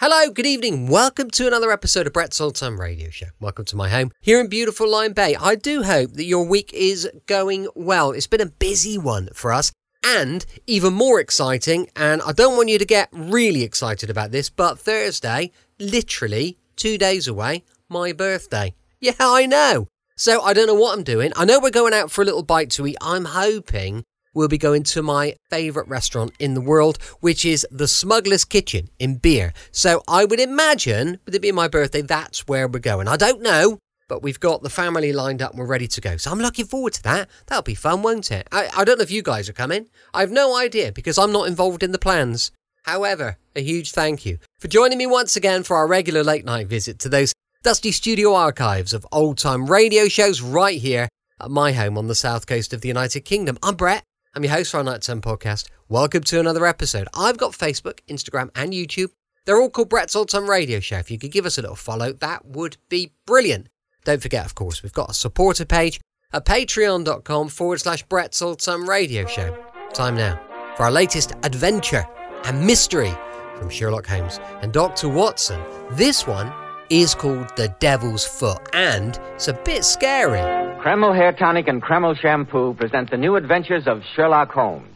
Hello, good evening. Welcome to another episode of Brett's Old Time Radio Show. Welcome to my home here in beautiful Lyme Bay. I do hope that your week is going well. It's been a busy one for us and even more exciting. And I don't want you to get really excited about this, but Thursday, literally two days away, my birthday. Yeah, I know. So I don't know what I'm doing. I know we're going out for a little bite to eat. I'm hoping we'll be going to my favourite restaurant in the world, which is the Smuggler's Kitchen in Beer. So I would imagine, with it being my birthday, that's where we're going. I don't know, but we've got the family lined up and we're ready to go. So I'm looking forward to that. That'll be fun, won't it? I, I don't know if you guys are coming. I have no idea because I'm not involved in the plans. However, a huge thank you for joining me once again for our regular late night visit to those dusty studio archives of old time radio shows right here at my home on the south coast of the United Kingdom. I'm Brett. I'm your host for our night Nighttime podcast. Welcome to another episode. I've got Facebook, Instagram, and YouTube. They're all called Brett's Old Time Radio Show. If you could give us a little follow, that would be brilliant. Don't forget, of course, we've got a supporter page at patreon.com forward slash Brett's Old Time Radio Show. Time now for our latest adventure and mystery from Sherlock Holmes and Dr. Watson. This one is called The Devil's Foot and it's a bit scary. Kreml Hair Tonic and Kreml Shampoo present the new adventures of Sherlock Holmes,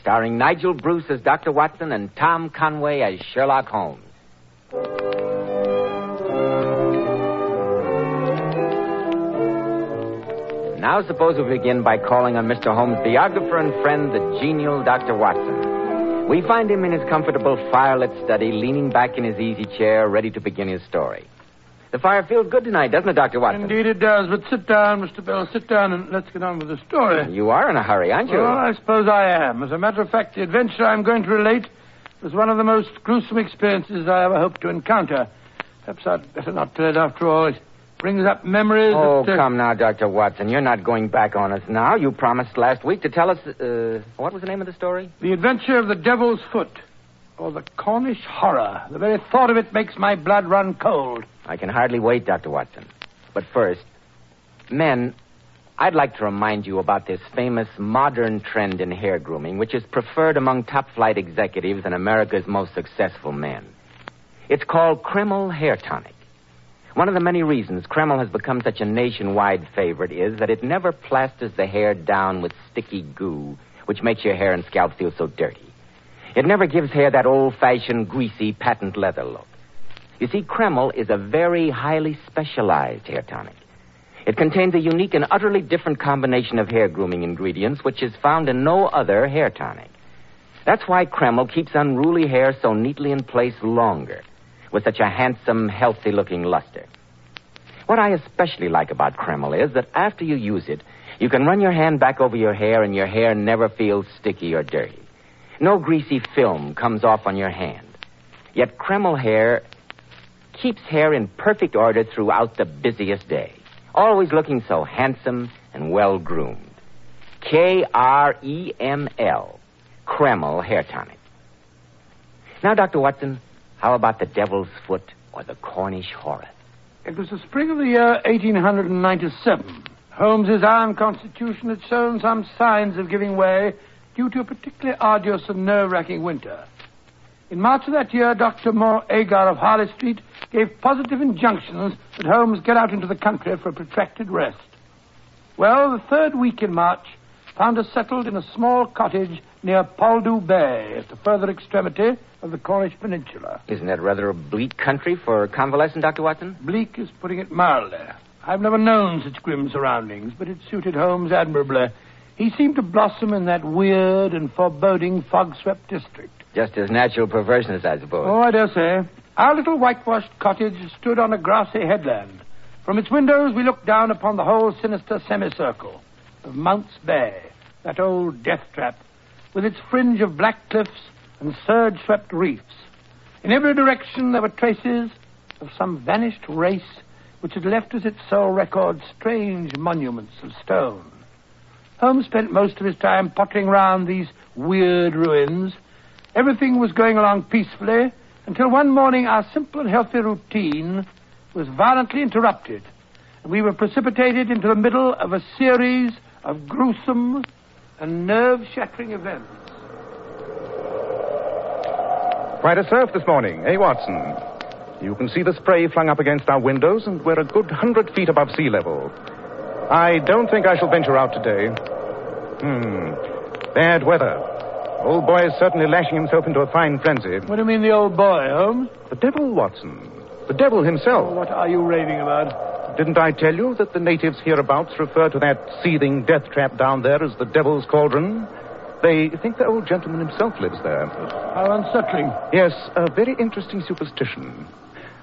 starring Nigel Bruce as Dr. Watson and Tom Conway as Sherlock Holmes. Now, suppose we begin by calling on Mr. Holmes' biographer and friend, the genial Dr. Watson. We find him in his comfortable firelit study, leaning back in his easy chair, ready to begin his story. The fire feels good tonight, doesn't it, Dr. Watson? Indeed it does. But sit down, Mr. Bell. Sit down and let's get on with the story. You are in a hurry, aren't you? Well, I suppose I am. As a matter of fact, the adventure I'm going to relate was one of the most gruesome experiences I ever hoped to encounter. Perhaps I'd better not tell it after all. It brings up memories. Oh, that, uh, come now, Dr. Watson. You're not going back on us now. You promised last week to tell us. Uh, what was the name of the story? The adventure of the Devil's Foot. Or the Cornish Horror. The very thought of it makes my blood run cold. I can hardly wait, Dr. Watson. But first, men, I'd like to remind you about this famous modern trend in hair grooming, which is preferred among top flight executives and America's most successful men. It's called Kreml Hair Tonic. One of the many reasons Kreml has become such a nationwide favorite is that it never plasters the hair down with sticky goo, which makes your hair and scalp feel so dirty. It never gives hair that old fashioned, greasy, patent leather look. You see, Kreml is a very highly specialized hair tonic. It contains a unique and utterly different combination of hair grooming ingredients, which is found in no other hair tonic. That's why Kreml keeps unruly hair so neatly in place longer, with such a handsome, healthy looking luster. What I especially like about Kreml is that after you use it, you can run your hand back over your hair and your hair never feels sticky or dirty. No greasy film comes off on your hand. Yet Kreml hair keeps hair in perfect order throughout the busiest day, always looking so handsome and well groomed. K R E M L, Kreml Hair Tonic. Now, Dr. Watson, how about the Devil's Foot or the Cornish Horror? It was the spring of the year 1897. Holmes's iron constitution had shown some signs of giving way due to a particularly arduous and nerve-wracking winter. In March of that year, Dr. Moore Agar of Harley Street gave positive injunctions that Holmes get out into the country for a protracted rest. Well, the third week in March found us settled in a small cottage near Poldhu Bay at the further extremity of the Cornish Peninsula. Isn't that rather a bleak country for convalescent, Dr. Watson? Bleak is putting it mildly. I've never known such grim surroundings, but it suited Holmes admirably. He seemed to blossom in that weird and foreboding fog-swept district. Just his natural perverseness, I suppose. Oh, I dare say. Our little whitewashed cottage stood on a grassy headland. From its windows, we looked down upon the whole sinister semicircle of Mounts Bay, that old death trap, with its fringe of black cliffs and surge-swept reefs. In every direction, there were traces of some vanished race which had left as its sole record strange monuments of stone. Holmes spent most of his time pottering round these weird ruins. Everything was going along peacefully until one morning our simple and healthy routine was violently interrupted, and we were precipitated into the middle of a series of gruesome and nerve shattering events. Quite a surf this morning, eh, Watson? You can see the spray flung up against our windows, and we're a good hundred feet above sea level. I don't think I shall venture out today. Hmm. Bad weather. Old boy is certainly lashing himself into a fine frenzy. What do you mean, the old boy, Holmes? The devil, Watson. The devil himself. What are you raving about? Didn't I tell you that the natives hereabouts refer to that seething death trap down there as the devil's cauldron? They think the old gentleman himself lives there. How unsettling. Yes, a very interesting superstition.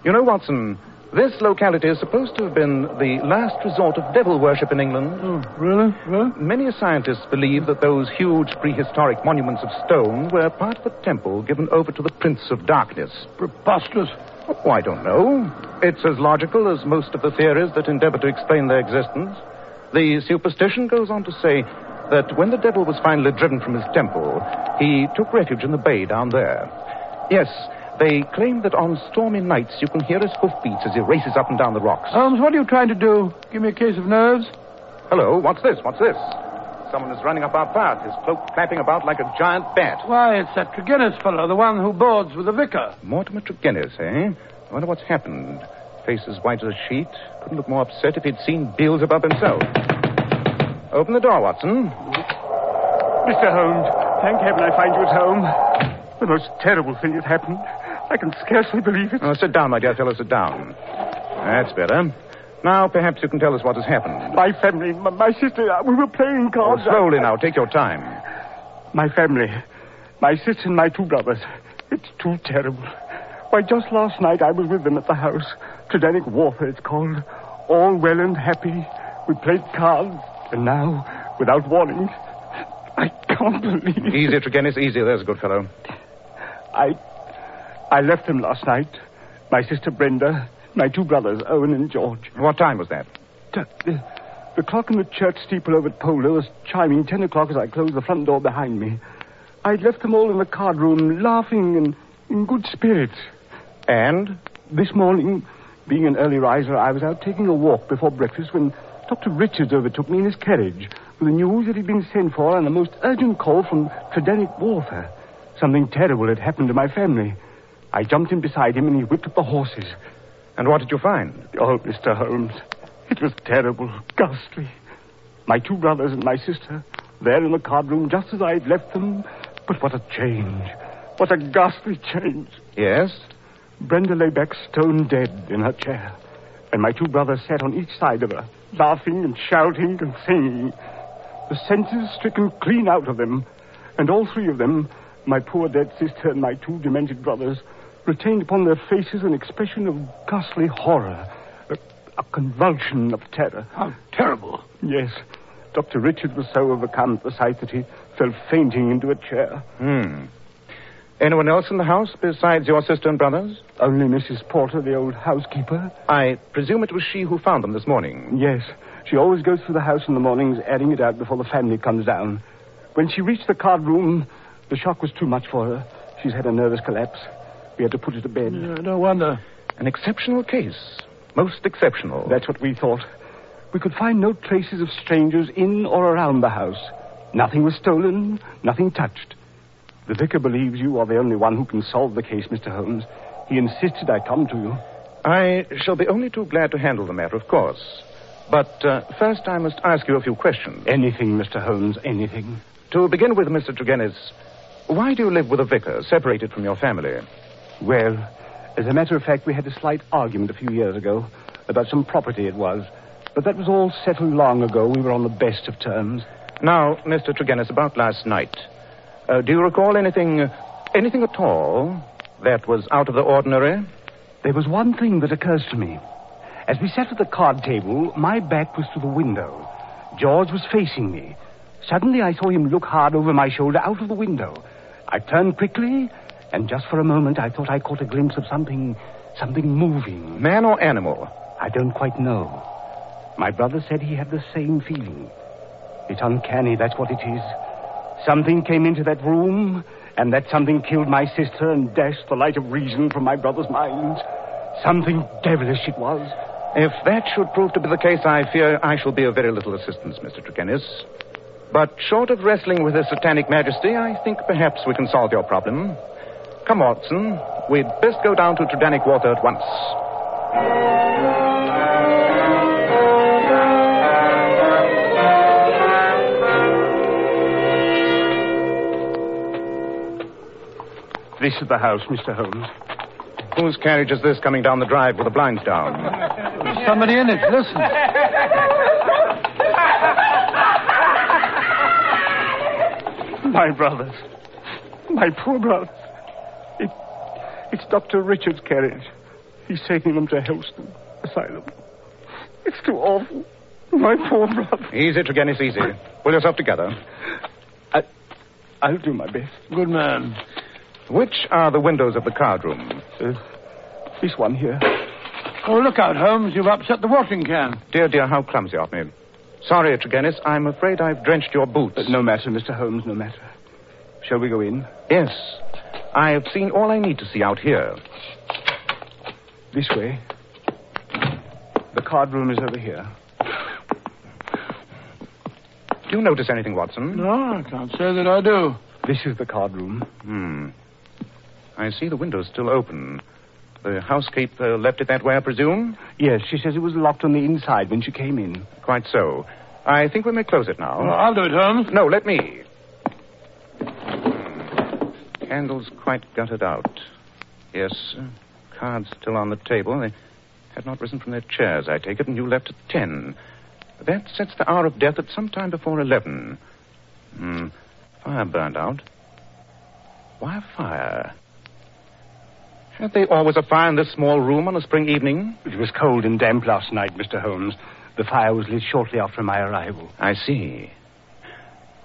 You know, Watson, this locality is supposed to have been the last resort of devil worship in England. Oh, really? Well, Many scientists believe that those huge prehistoric monuments of stone were part of a temple given over to the Prince of Darkness. preposterous. Oh, I don't know. It's as logical as most of the theories that endeavor to explain their existence. The superstition goes on to say that when the devil was finally driven from his temple, he took refuge in the bay down there. Yes, they claim that on stormy nights you can hear his hoofbeats as he races up and down the rocks. Holmes, what are you trying to do? Give me a case of nerves? Hello, what's this? What's this? Someone is running up our path, his cloak flapping about like a giant bat. Why, it's that Tregennis fellow, the one who boards with the vicar. Mortimer Tregennis, eh? I wonder what's happened. Face as white as a sheet. Couldn't look more upset if he'd seen Beelzebub himself. Open the door, Watson. Mr. Holmes, thank heaven I find you at home. The most terrible thing has happened. I can scarcely believe it. Oh, sit down, my dear fellow, sit down. That's better. Now, perhaps you can tell us what has happened. My family, my, my sister, uh, we were playing Oh, cards. slowly now, take your time. My family, my sister and my two brothers. It's too terrible. Why, just last night I was with them at the house. Tredannick Wartha, it's called. All well and happy. We played cards, and now, without warning, I can't believe it. Easy, Tregennis, easy. There's a good fellow. I, I left them last night. My sister Brenda, my two brothers, Owen and George. What time was that? The, the, the clock in the church steeple over at Polo was chiming ten o'clock as I closed the front door behind me. I'd left them all in the card room, laughing and in good spirits. And? This morning, being an early riser, I was out taking a walk before breakfast when Dr. Richards overtook me in his carriage with the news that he'd been sent for on a most urgent call from Tredannick Wartha. Something terrible had happened to my family. I jumped in beside him and he whipped up the horses. And what did you find? Oh, Mr. Holmes, it was terrible, ghastly. My two brothers and my sister, there in the card room just as I'd left them. But what a change. What a ghastly change. Yes? Brenda lay back stone dead in her chair, and my two brothers sat on each side of her, laughing and shouting and singing. The senses stricken clean out of them, and all three of them, my poor dead sister and my two demented brothers, retained upon their faces an expression of ghastly horror, a, a convulsion of terror. How terrible. Yes, Dr. Richard was so overcome at the sight that he fell fainting into a chair. Hmm. Anyone else in the house besides your sister and brothers? Only Mrs. Porter, the old housekeeper. I presume it was she who found them this morning. Yes. She always goes through the house in the mornings, adding it out before the family comes down. When she reached the card room, the shock was too much for her. She's had a nervous collapse. We had to put her to bed. Yeah, no wonder. An exceptional case. Most exceptional. That's what we thought. We could find no traces of strangers in or around the house. Nothing was stolen, nothing touched. The vicar believes you are the only one who can solve the case, Mr. Holmes. He insisted I come to you. I shall be only too glad to handle the matter, of course. But uh, first, I must ask you a few questions. Anything, Mr. Holmes, anything. To begin with, Mr. Tregennis, why do you live with a vicar, separated from your family? Well, as a matter of fact, we had a slight argument a few years ago about some property it was. But that was all settled long ago. We were on the best of terms. Now, Mr. Tregennis, about last night. Uh, do you recall anything, anything at all that was out of the ordinary? There was one thing that occurs to me. As we sat at the card table, my back was to the window. George was facing me. Suddenly, I saw him look hard over my shoulder out of the window. I turned quickly, and just for a moment, I thought I caught a glimpse of something, something moving. Man or animal? I don't quite know. My brother said he had the same feeling. It's uncanny, that's what it is. Something came into that room, and that something killed my sister and dashed the light of reason from my brother's mind. Something devilish it was. If that should prove to be the case, I fear I shall be of very little assistance, Mr. Tregennis. But short of wrestling with his satanic majesty, I think perhaps we can solve your problem. Come, Watson. We'd best go down to Tredannick Water at once. This is the house, Mr. Holmes. Whose carriage is this coming down the drive with the blinds down? There's somebody in it. Listen. My brothers. My poor brothers. It, it's Dr. Richard's carriage. He's taking them to Helston Asylum. It's too awful. My poor brother. Easy, Tregennis, easy. Pull yourself together. I, I'll do my best. Good man. Which are the windows of the card room? Uh, this one here. Oh, look out, Holmes. You've upset the watering can. Dear, dear, how clumsy of me. Sorry, Tregennis. I'm afraid I've drenched your boots. Uh, no matter, Mr. Holmes, no matter. Shall we go in? Yes. I have seen all I need to see out here. This way. The card room is over here. Do you notice anything, Watson? No, I can't say that I do. This is the card room. Hmm. I see the window's still open. The housekeeper left it that way, I presume? Yes, she says it was locked on the inside when she came in. Quite so. I think we may close it now. Well, I'll do it, Holmes. No, let me. Candles quite gutted out. Yes, cards still on the table. They had not risen from their chairs, I take it, and you left at ten. That sets the hour of death at some time before eleven. Hmm. Fire burned out. Why a fire? Had they always a fire in this small room on a spring evening? It was cold and damp last night, Mr. Holmes. The fire was lit shortly after my arrival. I see.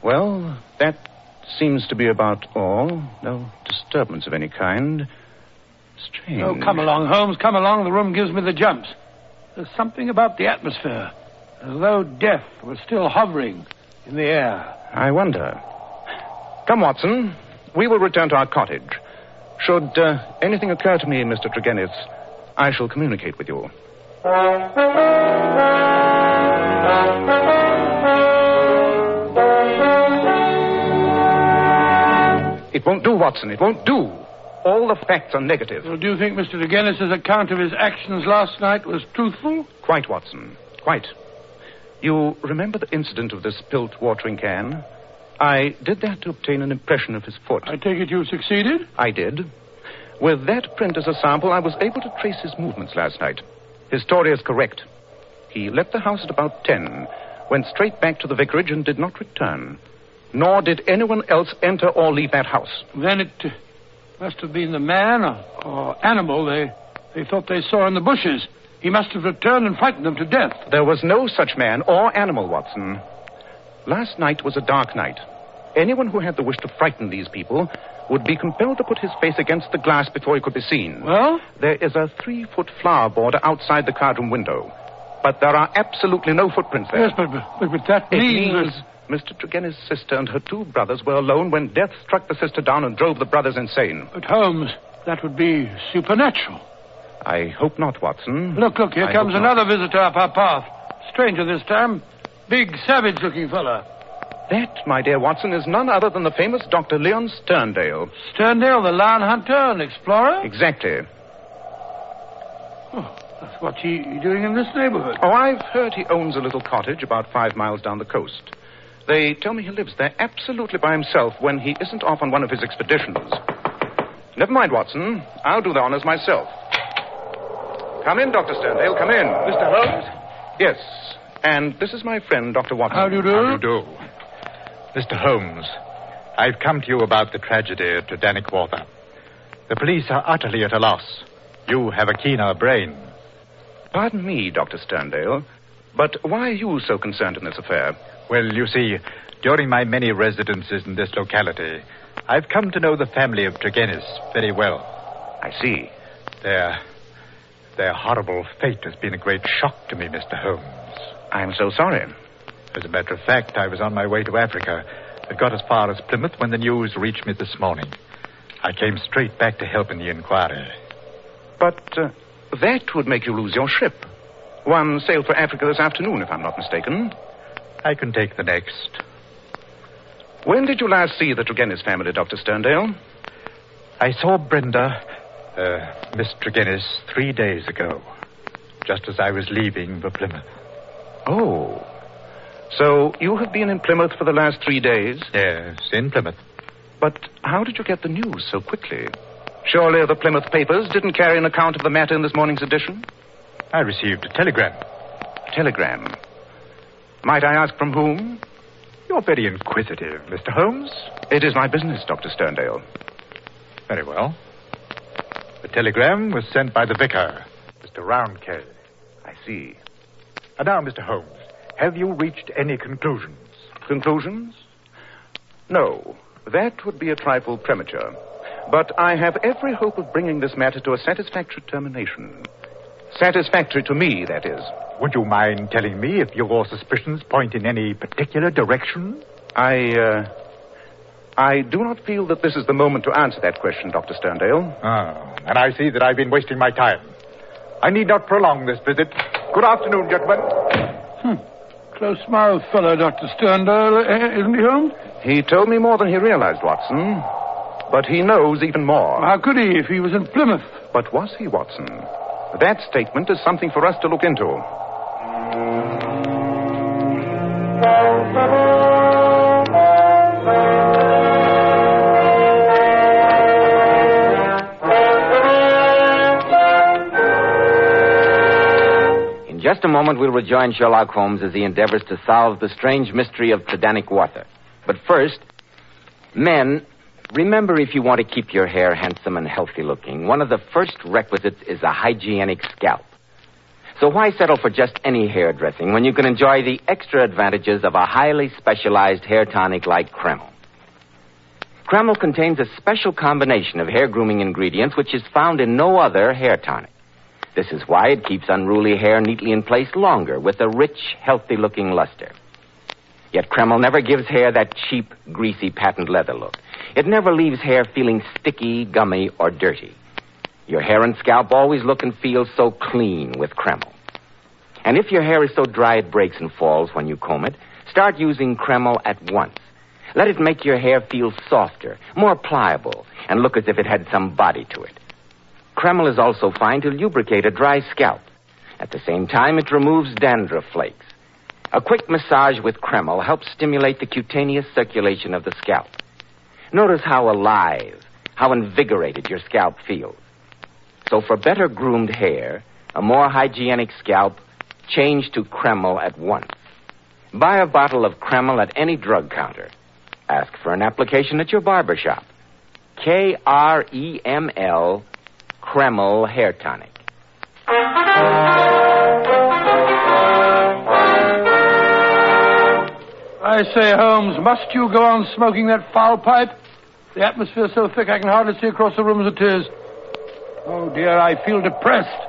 Well, that seems to be about all. No disturbance of any kind. Strange. Oh, come along, Holmes. Come along. The room gives me the jumps. There's something about the atmosphere, as though death was still hovering in the air. I wonder. Come, Watson. We will return to our cottage. Should uh, anything occur to me, Mr. Tregennis, I shall communicate with you. It won't do, Watson. It won't do. All the facts are negative. Well, do you think Mr. Tregennis's account of his actions last night was truthful? Quite, Watson. Quite. You remember the incident of the spilt watering can? I did that to obtain an impression of his foot. I take it you succeeded? I did. With that print as a sample, I was able to trace his movements last night. His story is correct. He left the house at about ten, went straight back to the vicarage, and did not return. Nor did anyone else enter or leave that house. Then it uh, must have been the man or, or animal they, they thought they saw in the bushes. He must have returned and frightened them to death. There was no such man or animal, Watson. Last night was a dark night. Anyone who had the wish to frighten these people would be compelled to put his face against the glass before he could be seen. Well? There is a three foot flower border outside the card room window. But there are absolutely no footprints there. Yes, but, but, but that It means... Mr. Tregennis' sister and her two brothers were alone when death struck the sister down and drove the brothers insane. But Holmes, that would be supernatural. I hope not, Watson. Look, look, here I comes another visitor up our path. Stranger this time. Big, savage-looking fella. That, my dear Watson, is none other than the famous Dr. Leon Sterndale. Sterndale, the lion hunter and explorer? Exactly. Oh, that's what he, he doing in this neighborhood. Oh, I've heard he owns a little cottage about five miles down the coast. They tell me he lives there absolutely by himself when he isn't off on one of his expeditions. Never mind, Watson. I'll do the honors myself. Come in, Dr. Sterndale. Come in. Mr. Holmes? Yes. And this is my friend, Dr. Watson. How do you do? How do you do? Mr. Holmes, I've come to you about the tragedy at Dannick Water. The police are utterly at a loss. You have a keener brain. Pardon me, Dr. Sterndale, but why are you so concerned in this affair? Well, you see, during my many residences in this locality, I've come to know the family of Tregennis very well. I see. Their, their horrible fate has been a great shock to me, Mr. Holmes. I'm so sorry. As a matter of fact, I was on my way to Africa. I got as far as Plymouth when the news reached me this morning. I came straight back to help in the inquiry. But uh, that would make you lose your ship. One sailed for Africa this afternoon, if I'm not mistaken. I can take the next. When did you last see the Tregennis family, Dr. Sterndale? I saw Brenda, uh, Miss Tregennis, three days ago, just as I was leaving the Plymouth. Oh. So you have been in Plymouth for the last three days? Yes, in Plymouth. But how did you get the news so quickly? Surely the Plymouth papers didn't carry an account of the matter in this morning's edition? I received a telegram. Telegram. Might I ask from whom? You're very inquisitive, Mr. Holmes. It is my business, Dr. Sterndale. Very well. The telegram was sent by the vicar, Mr. Roundhay. I see. And now, Mr. Holmes, have you reached any conclusions? Conclusions? No. That would be a trifle premature. But I have every hope of bringing this matter to a satisfactory termination. Satisfactory to me, that is. Would you mind telling me if your suspicions point in any particular direction? I, uh, I do not feel that this is the moment to answer that question, Dr. Sterndale. Ah, and I see that I've been wasting my time. I need not prolong this visit. Good afternoon, gentlemen. Hmm. Close-mouthed fellow, Dr. Sterndale, eh, isn't he, Holmes? He told me more than he realized, Watson. But he knows even more. How could he if he was in Plymouth? But was he, Watson? That statement is something for us to look into. In just a moment, we'll rejoin Sherlock Holmes as he endeavors to solve the strange mystery of Tredannick water. But first, men, remember if you want to keep your hair handsome and healthy looking, one of the first requisites is a hygienic scalp. So why settle for just any hair dressing when you can enjoy the extra advantages of a highly specialized hair tonic like Kreml? Kreml contains a special combination of hair grooming ingredients which is found in no other hair tonic. This is why it keeps unruly hair neatly in place longer with a rich, healthy looking luster. Yet Kreml never gives hair that cheap, greasy patent leather look. It never leaves hair feeling sticky, gummy, or dirty. Your hair and scalp always look and feel so clean with Kreml. And if your hair is so dry it breaks and falls when you comb it, start using Kreml at once. Let it make your hair feel softer, more pliable, and look as if it had some body to it. Kreml is also fine to lubricate a dry scalp. At the same time, it removes dandruff flakes. A quick massage with Kreml helps stimulate the cutaneous circulation of the scalp. Notice how alive, how invigorated your scalp feels. So for better groomed hair, a more hygienic scalp, change to Kreml at once. Buy a bottle of Kreml at any drug counter. Ask for an application at your barber shop. K R E M L, Kreml Hair Tonic. I say, Holmes, must you go on smoking that foul pipe? The atmosphere's so thick I can hardly see across the room as it is. Oh, dear, I feel depressed.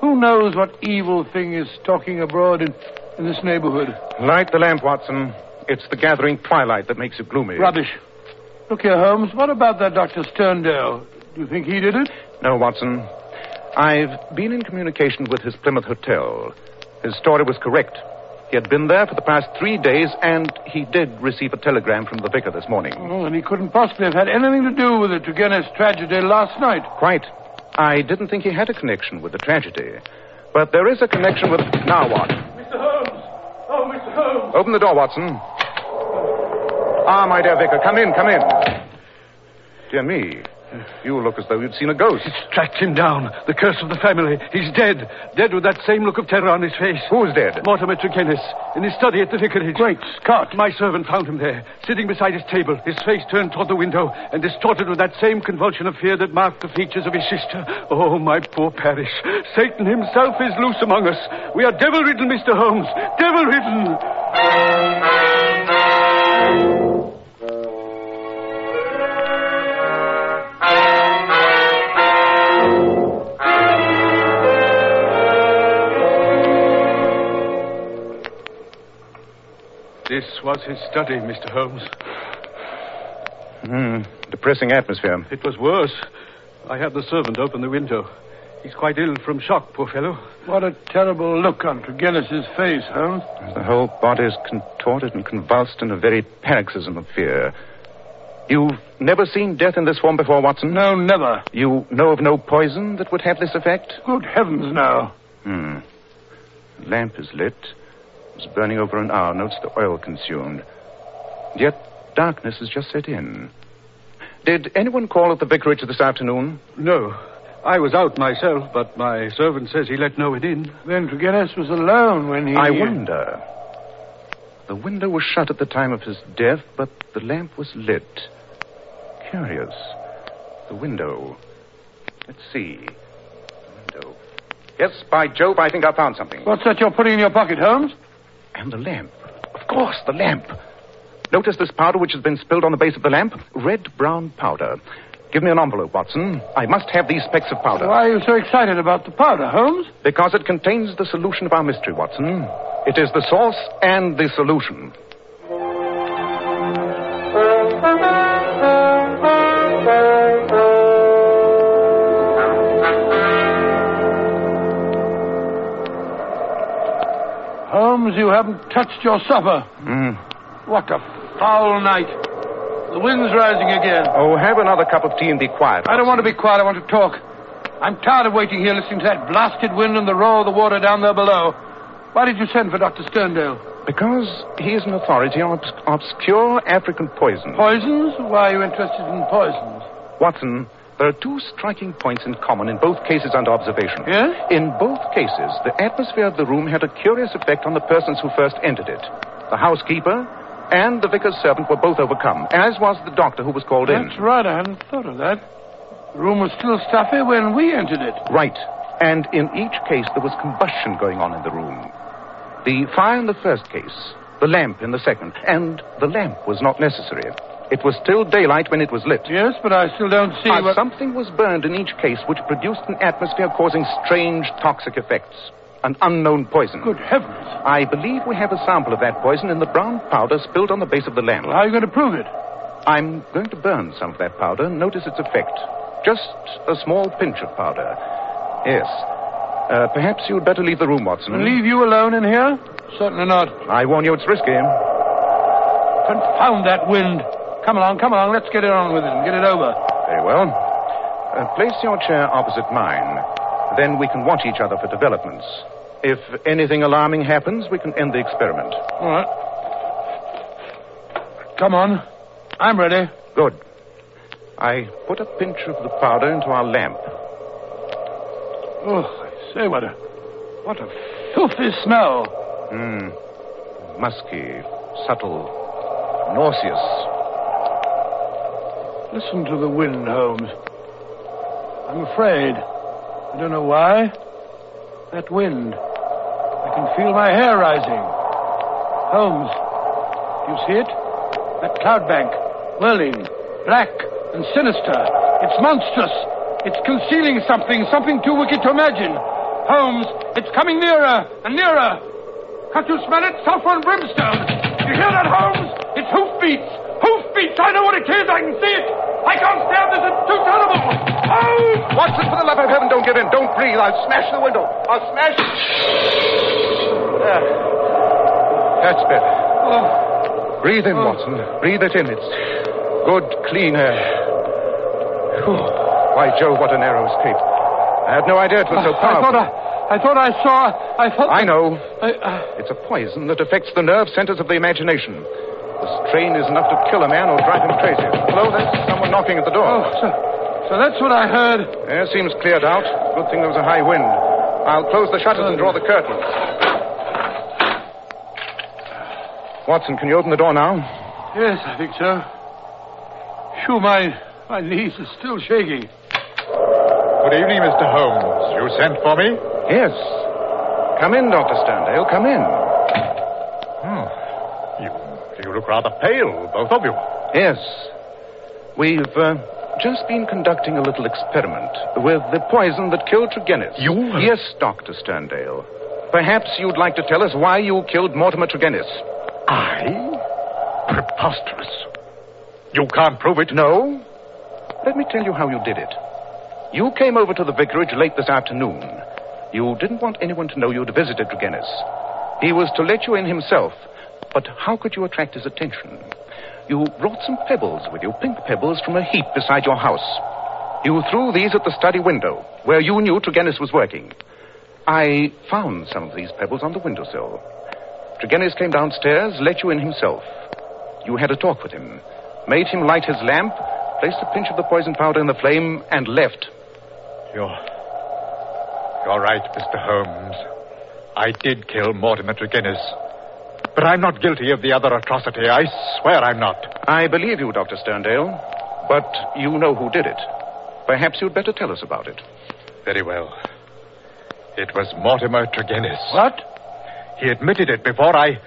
Who knows what evil thing is stalking abroad in, in this neighborhood? Light the lamp, Watson. It's the gathering twilight that makes it gloomy. Rubbish. Look here, Holmes, what about that Dr. Sterndale? Do you think he did it? No, Watson. I've been in communication with his Plymouth hotel. His story was correct. He had been there for the past three days, and he did receive a telegram from the vicar this morning. Oh, and he couldn't possibly have had anything to do with the Tregennis tragedy last night. Quite. I didn't think he had a connection with the tragedy. But there is a connection with. Now what? Mr. Holmes! Oh, Mr. Holmes! Open the door, Watson. Ah, my dear vicar, come in, come in. Dear me. You look as though you'd seen a ghost. It's tracked him down. The curse of the family. He's dead. Dead with that same look of terror on his face. Who's dead? Mortimer Tregennis. In his study at the vicarage. Great Scott! My servant found him there, sitting beside his table, his face turned toward the window, and distorted with that same convulsion of fear that marked the features of his sister. Oh, my poor parish. Satan himself is loose among us. We are devil ridden, Mr. Holmes. Devil ridden. Was his study, Mr. Holmes. Hmm. Depressing atmosphere. It was worse. I had the servant open the window. He's quite ill from shock, poor fellow. What a terrible look on Tregennis's face, Holmes. The whole body is contorted and convulsed in a very paroxysm of fear. You've never seen death in this form before, Watson? No, never. You know of no poison that would have this effect? Good heavens, no. Hmm. The lamp is lit. It's burning over an hour. Notes the oil consumed. Yet darkness has just set in. Did anyone call at the vicarage this afternoon? No. I was out myself, but my servant says he let no one in. Then Tregennis was alone when he. I wonder. The window was shut at the time of his death, but the lamp was lit. Curious. The window. Let's see. The window. Yes, by Jove, I think I found something. What's that you're putting in your pocket, Holmes? And the lamp. Of course, the lamp. Notice this powder which has been spilled on the base of the lamp? Red brown powder. Give me an envelope, Watson. I must have these specks of powder. Why are you so excited about the powder, Holmes? Because it contains the solution of our mystery, Watson. It is the source and the solution. Holmes, you haven't touched your supper. Mm. What a foul night. The wind's rising again. Oh, have another cup of tea and be quiet. I don't want to be quiet. I want to talk. I'm tired of waiting here listening to that blasted wind and the roar of the water down there below. Why did you send for Dr. Sterndale? Because he is an authority on obs- obscure African poisons. Poisons? Why are you interested in poisons? Watson, there are two striking points in common in both cases under observation. Yes? In both cases, the atmosphere of the room had a curious effect on the persons who first entered it. The housekeeper and the vicar's servant were both overcome, as was the doctor who was called That's in. That's right. I hadn't thought of that. The room was still stuffy when we entered it. Right. And in each case, there was combustion going on in the room. The fire in the first case, the lamp in the second, and the lamp was not necessary. It was still daylight when it was lit. Yes, but I still don't see Uh, what... Something was burned in each case which produced an atmosphere causing strange toxic effects. An unknown poison. Good heavens. I believe we have a sample of that poison in the brown powder spilled on the base of the lamp. Well, how are you going to prove it? I'm going to burn some of that powder and notice its effect. Just a small pinch of powder. Yes. Uh, perhaps you'd better leave the room, Watson. And leave you alone in here? Certainly not. I warn you, it's risky. Confound that wind. Come along, come along. Let's get it on with it and get it over. Very well. Uh, place your chair opposite mine. Then we can watch each other for developments. If anything alarming happens, we can end the experiment. All right. Come on. I'm ready. Good. I put a pinch of the powder into our lamp. Oh, I say, what a... What a filthy smell. Hmm. Musky, subtle, nauseous. Listen to the wind, Holmes. I'm afraid. I don't know why. That wind. I can feel my hair rising. Holmes, do you see it? That cloud bank, whirling, black and sinister. It's monstrous. It's concealing something, something too wicked to imagine. Holmes, it's coming nearer and nearer. Can't you smell it? Sulfur and brimstone. You hear that, Holmes? It's hoofbeats. Hoofbeats. I know what it is. I can see it. I can't stand this. It's too terrible. Holmes! Watson, for the love of heaven, don't give in. Don't breathe. I'll smash the window. I'll smash. There. That's better. Oh, Breathe in, Watson. Breathe it in. It's good, clean air. Whew. By Jove, what a narrow escape. I had no idea it was so powerful. I thought. I, I thought I saw. I thought. I know. I, uh, It's a poison that affects the nerve centers of the imagination. The strain is enough to kill a man or drive him crazy. Hello, there's someone knocking at the door. oh, so, so that's what I heard. Air seems cleared out. Good thing there was a high wind. I'll close the shutters and draw the curtains. Watson, can you open the door now? Yes, I think so. Phew, my my knees are still shaking. Good evening, Mr. Holmes. You sent for me? Yes. Come in, Dr. Sterndale. Come in. You, look rather pale, both of you. Yes. We've uh, just been conducting a little experiment with the poison that killed Tregennis. You? Yes, Dr. Sterndale. Perhaps you'd like to tell us why you killed Mortimer Tregennis. I? Preposterous. You can't prove it. No. Let me tell you how you did it. You came over to the vicarage late this afternoon. You didn't want anyone to know you'd visited Tregennis. He was to let you in himself. But how could you attract his attention? You brought some pebbles with you, pink pebbles from a heap beside your house. You threw these at the study window, where you knew Tregennis was working. I found some of these pebbles on the windowsill. Tregennis came downstairs, let you in himself. You had a talk with him, made him light his lamp, placed a pinch of the poison powder in the flame, and left. You're. You're right, Mr. Holmes. I did kill Mortimer Tregennis. But I'm not guilty of the other atrocity. I swear I'm not. I believe you, Dr. Sterndale. But you know who did it. Perhaps you'd better tell us about it. Very well. It was Mortimer Tregennis. What? He admitted it before I.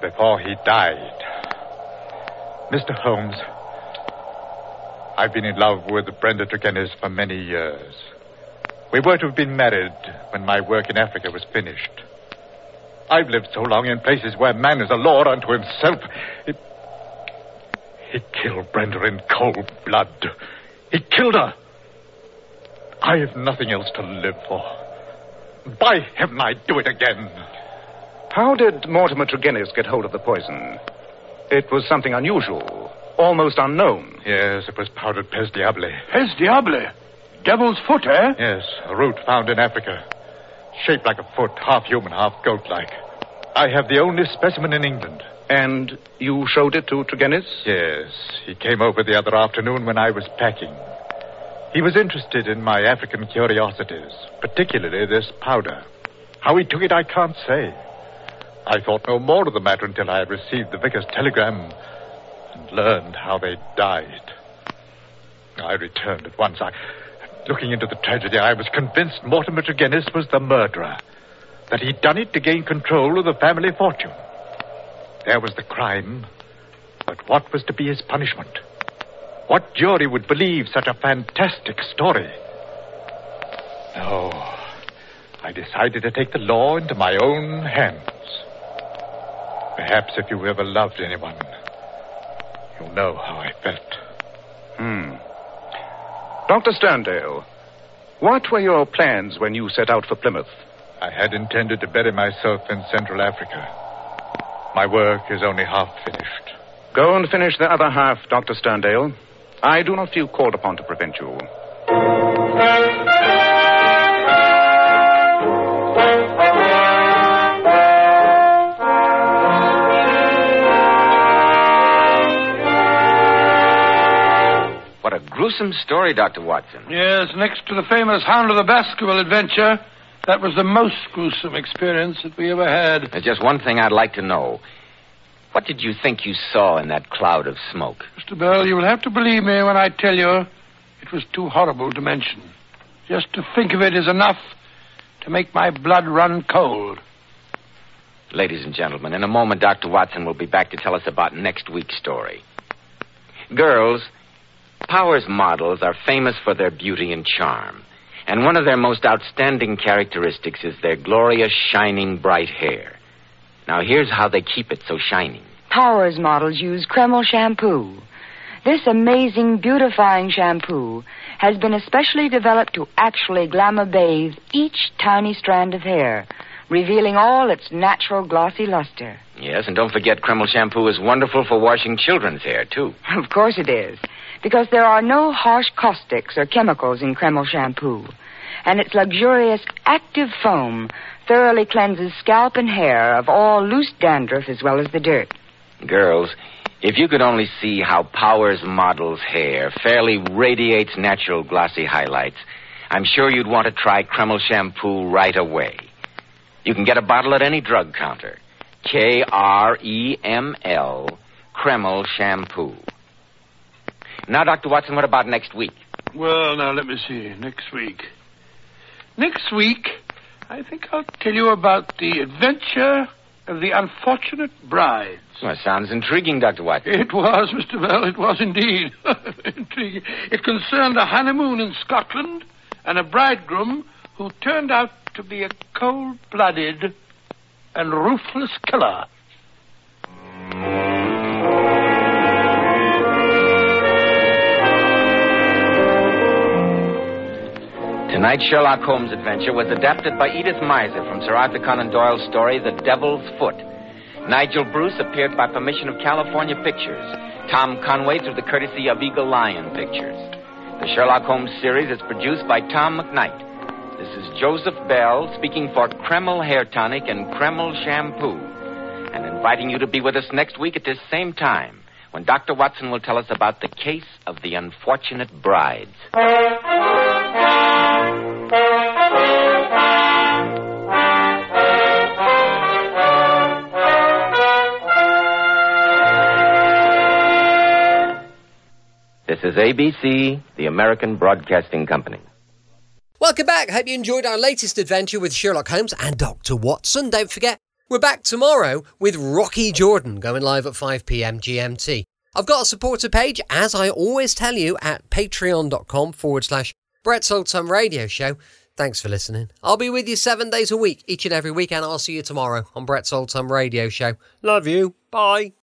before he died. Mr. Holmes, I've been in love with Brenda Tregennis for many years. We were to have been married when my work in Africa was finished. I've lived so long in places where man is a law unto himself. It... He killed Brenda in cold blood. He killed her. I have nothing else to live for. By heaven, I'd do it again. How did Mortimer Tregennis get hold of the poison? It was something unusual, almost unknown. Yes, it was powdered pes diable. Pes diable. Devil's foot, eh? Yes, a root found in Africa. Shaped like a foot, half human, half goat like. I have the only specimen in England. And you showed it to Tregennis? Yes, he came over the other afternoon when I was packing. He was interested in my African curiosities, particularly this powder. How he took it, I can't say. I thought no more of the matter until I had received the vicar's telegram and learned how they died. I returned at once. I, looking into the tragedy, I was convinced Mortimer Tregennis was the murderer, that he'd done it to gain control of the family fortune. There was the crime, but what was to be his punishment? What jury would believe such a fantastic story? No. I decided to take the law into my own hands. Perhaps if you ever loved anyone, you'll know how I felt. Dr. Sterndale, what were your plans when you set out for Plymouth? I had intended to bury myself in Central Africa. My work is only half finished. Go and finish the other half, Dr. Sterndale. I do not feel called upon to prevent you. Gruesome story, Dr. Watson. Yes, next to the famous Hound of the Baskerville adventure, that was the most gruesome experience that we ever had. There's just one thing I'd like to know. What did you think you saw in that cloud of smoke? Mr. Bell, you will have to believe me when I tell you it was too horrible to mention. Just to think of it is enough to make my blood run cold. Ladies and gentlemen, in a moment, Dr. Watson will be back to tell us about next week's story. Girls, Powers models are famous for their beauty and charm. And one of their most outstanding characteristics is their glorious, shining, bright hair. Now, here's how they keep it so shining. Powers models use Kreml shampoo. This amazing beautifying shampoo has been especially developed to actually glamour bathe each tiny strand of hair, revealing all its natural glossy luster. Yes, and don't forget Kreml shampoo is wonderful for washing children's hair, too. Of course it is, because there are no harsh caustics or chemicals in Kreml shampoo. And its luxurious active foam thoroughly cleanses scalp and hair of all loose dandruff as well as the dirt. Girls, if you could only see how Powers Model's hair fairly radiates natural glossy highlights, I'm sure you'd want to try Kreml shampoo right away. You can get a bottle at any drug counter. K R E M L, Kreml shampoo. Now, Dr. Watson, what about next week? Well, now, let me see. Next week. Next week, I think I'll tell you about the adventure of the unfortunate brides. Well, sounds intriguing, Dr. Watson. It was, Mr. Bell. It was indeed. intriguing. It concerned a honeymoon in Scotland and a bridegroom who turned out to be a cold blooded and ruthless killer. Tonight's Sherlock Holmes adventure was adapted by Edith Meiser from Sir Arthur Conan Doyle's story, The Devil's Foot. Nigel Bruce appeared by permission of California Pictures. Tom Conway through the courtesy of Eagle Lion Pictures. The Sherlock Holmes series is produced by Tom McKnight. This is Joseph Bell speaking for Kreml Hair Tonic and Kreml Shampoo, and inviting you to be with us next week at this same time when Dr. Watson will tell us about the case of the unfortunate brides. ABC, the American Broadcasting Company. Welcome back. Hope you enjoyed our latest adventure with Sherlock Holmes and Dr. Watson. Don't forget, we're back tomorrow with Rocky Jordan going live at 5 pm GMT. I've got a supporter page, as I always tell you, at patreon.com forward slash Brett's Old Time Radio Show. Thanks for listening. I'll be with you seven days a week, each and every week, and I'll see you tomorrow on Brett's Old Time Radio Show. Love you. Bye.